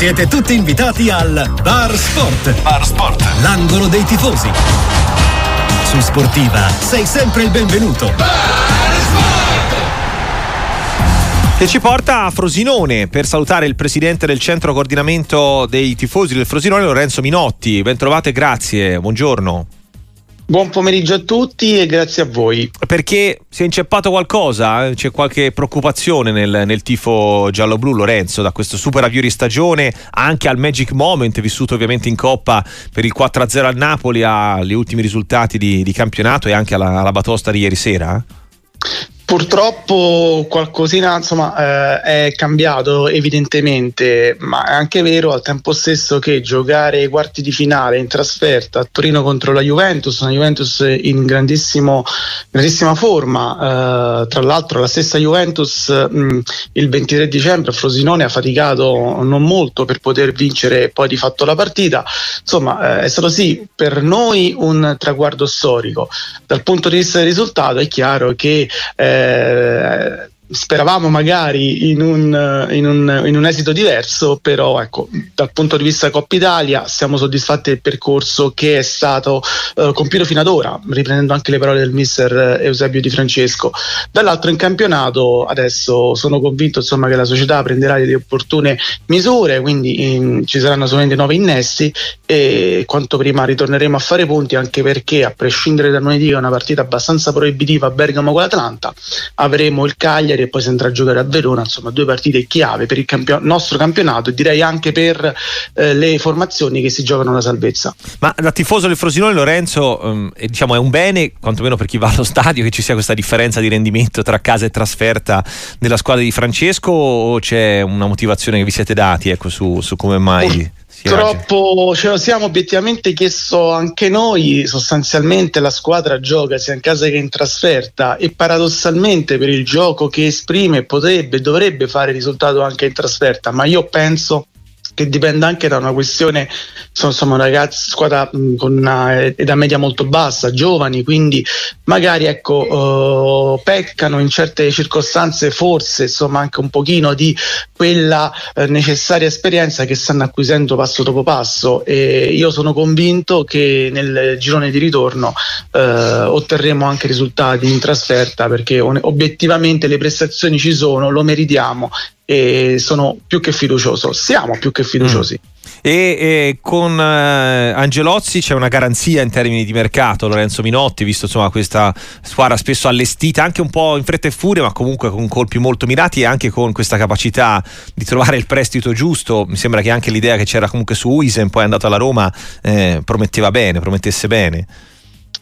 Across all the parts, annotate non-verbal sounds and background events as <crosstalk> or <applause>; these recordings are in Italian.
Siete tutti invitati al Bar Sport. Bar Sport. L'angolo dei tifosi. Su Sportiva sei sempre il benvenuto. Che ci porta a Frosinone per salutare il presidente del centro coordinamento dei tifosi del Frosinone, Lorenzo Minotti. Bentrovate, grazie, buongiorno. Buon pomeriggio a tutti e grazie a voi. Perché si è inceppato qualcosa? C'è qualche preoccupazione nel, nel tifo giallo-blu, Lorenzo, da questo super avvio di stagione, anche al Magic Moment, vissuto ovviamente in Coppa per il 4-0 al Napoli, agli ultimi risultati di, di campionato e anche alla, alla batosta di ieri sera? Purtroppo qualcosina insomma, eh, è cambiato evidentemente, ma è anche vero al tempo stesso che giocare i quarti di finale in trasferta a Torino contro la Juventus, una Juventus in grandissima forma, eh, tra l'altro la stessa Juventus mh, il 23 dicembre a Frosinone ha faticato non molto per poter vincere poi di fatto la partita, insomma eh, è stato sì per noi un traguardo storico, dal punto di vista del risultato è chiaro che eh, eh, speravamo magari in un, in, un, in un, esito diverso, però ecco, dal punto di vista Coppa Italia siamo soddisfatti del percorso che è stato eh, compiuto fino ad ora, riprendendo anche le parole del mister Eusebio Di Francesco. Dall'altro in campionato adesso sono convinto insomma, che la società prenderà le opportune misure, quindi in, ci saranno solamente nove innesti e quanto prima ritorneremo a fare punti anche perché a prescindere da lunedì che è una partita abbastanza proibitiva a Bergamo con l'Atlanta, avremo il Cagliari e poi si andrà a giocare a Verona, insomma due partite chiave per il campio- nostro campionato e direi anche per eh, le formazioni che si giocano la salvezza. Ma da tifoso del Frosinone Lorenzo um, è, diciamo, è un bene, quantomeno per chi va allo stadio, che ci sia questa differenza di rendimento tra casa e trasferta della squadra di Francesco o c'è una motivazione che vi siete dati ecco, su, su come mai... Purtroppo ce lo siamo obiettivamente chiesto anche noi, sostanzialmente la squadra gioca sia in casa che in trasferta e paradossalmente per il gioco che esprime potrebbe, dovrebbe fare risultato anche in trasferta, ma io penso che dipende anche da una questione, sono, insomma, ragazzi, squadra mh, con una età media molto bassa, giovani, quindi magari ecco, uh, peccano in certe circostanze forse insomma anche un pochino di quella eh, necessaria esperienza che stanno acquisendo passo dopo passo. E io sono convinto che nel girone di ritorno eh, otterremo anche risultati in trasferta perché on- obiettivamente le prestazioni ci sono, lo meritiamo e sono più che fiducioso, siamo più che fiduciosi. Mm. E, e, con eh, Angelozzi c'è una garanzia in termini di mercato, Lorenzo Minotti, visto insomma questa squadra spesso allestita anche un po' in fretta e furia, ma comunque con colpi molto mirati e anche con questa capacità di trovare il prestito giusto. Mi sembra che anche l'idea che c'era comunque su Uisen, poi è andato alla Roma, eh, prometteva bene, promettesse bene.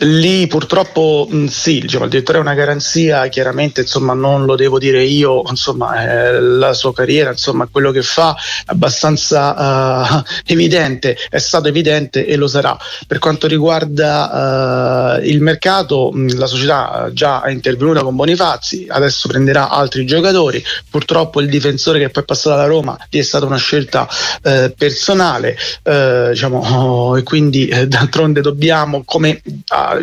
Lì purtroppo sì, diciamo, il direttore è una garanzia, chiaramente insomma, non lo devo dire io, insomma, eh, la sua carriera, insomma, quello che fa è abbastanza uh, <laughs> evidente, è stato evidente e lo sarà. Per quanto riguarda uh, il mercato, la società già è intervenuta con Bonifazzi, adesso prenderà altri giocatori, purtroppo il difensore che poi è passato alla Roma è stata una scelta uh, personale, diciamo, oh, <laughs> e quindi d'altronde dobbiamo, come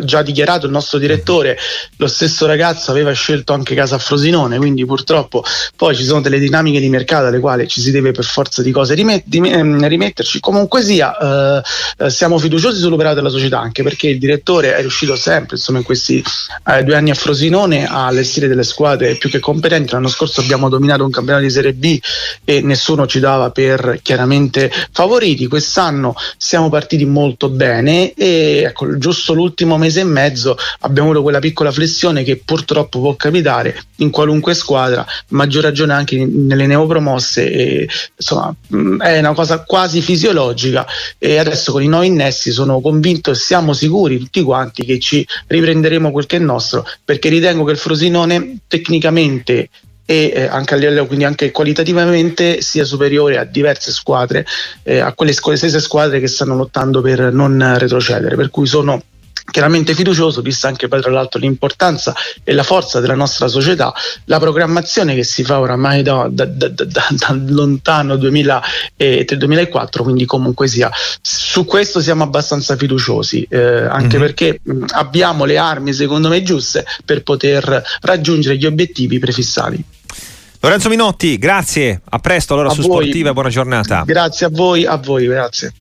già dichiarato il nostro direttore, lo stesso ragazzo aveva scelto anche casa a Frosinone, quindi purtroppo poi ci sono delle dinamiche di mercato alle quali ci si deve per forza di cose ehm, rimetterci. Comunque sia, eh, eh, siamo fiduciosi sull'operato della società, anche perché il direttore è riuscito sempre, insomma, in questi eh, due anni a Frosinone a allestire delle squadre più che competenti. L'anno scorso abbiamo dominato un campionato di Serie B e nessuno ci dava per chiaramente favoriti. Quest'anno siamo partiti molto bene e ecco, giusto l'ultimo mese e mezzo abbiamo avuto quella piccola flessione che purtroppo può capitare in qualunque squadra, maggior ragione anche nelle neopromosse, e, insomma è una cosa quasi fisiologica. E adesso con i nuovi innesti sono convinto e siamo sicuri tutti quanti che ci riprenderemo quel che è nostro perché ritengo che il Frosinone tecnicamente e eh, anche a livello quindi anche qualitativamente sia superiore a diverse squadre eh, a quelle, quelle stesse squadre che stanno lottando per non retrocedere per cui sono chiaramente fiducioso, vista anche poi tra l'altro l'importanza e la forza della nostra società, la programmazione che si fa oramai da, da, da, da lontano 2003-2004, quindi comunque sia, su questo siamo abbastanza fiduciosi, eh, anche mm-hmm. perché mh, abbiamo le armi secondo me giuste per poter raggiungere gli obiettivi prefissati. Lorenzo Minotti, grazie, a presto allora a su voi. Sportiva buona giornata. Grazie a voi, a voi, grazie.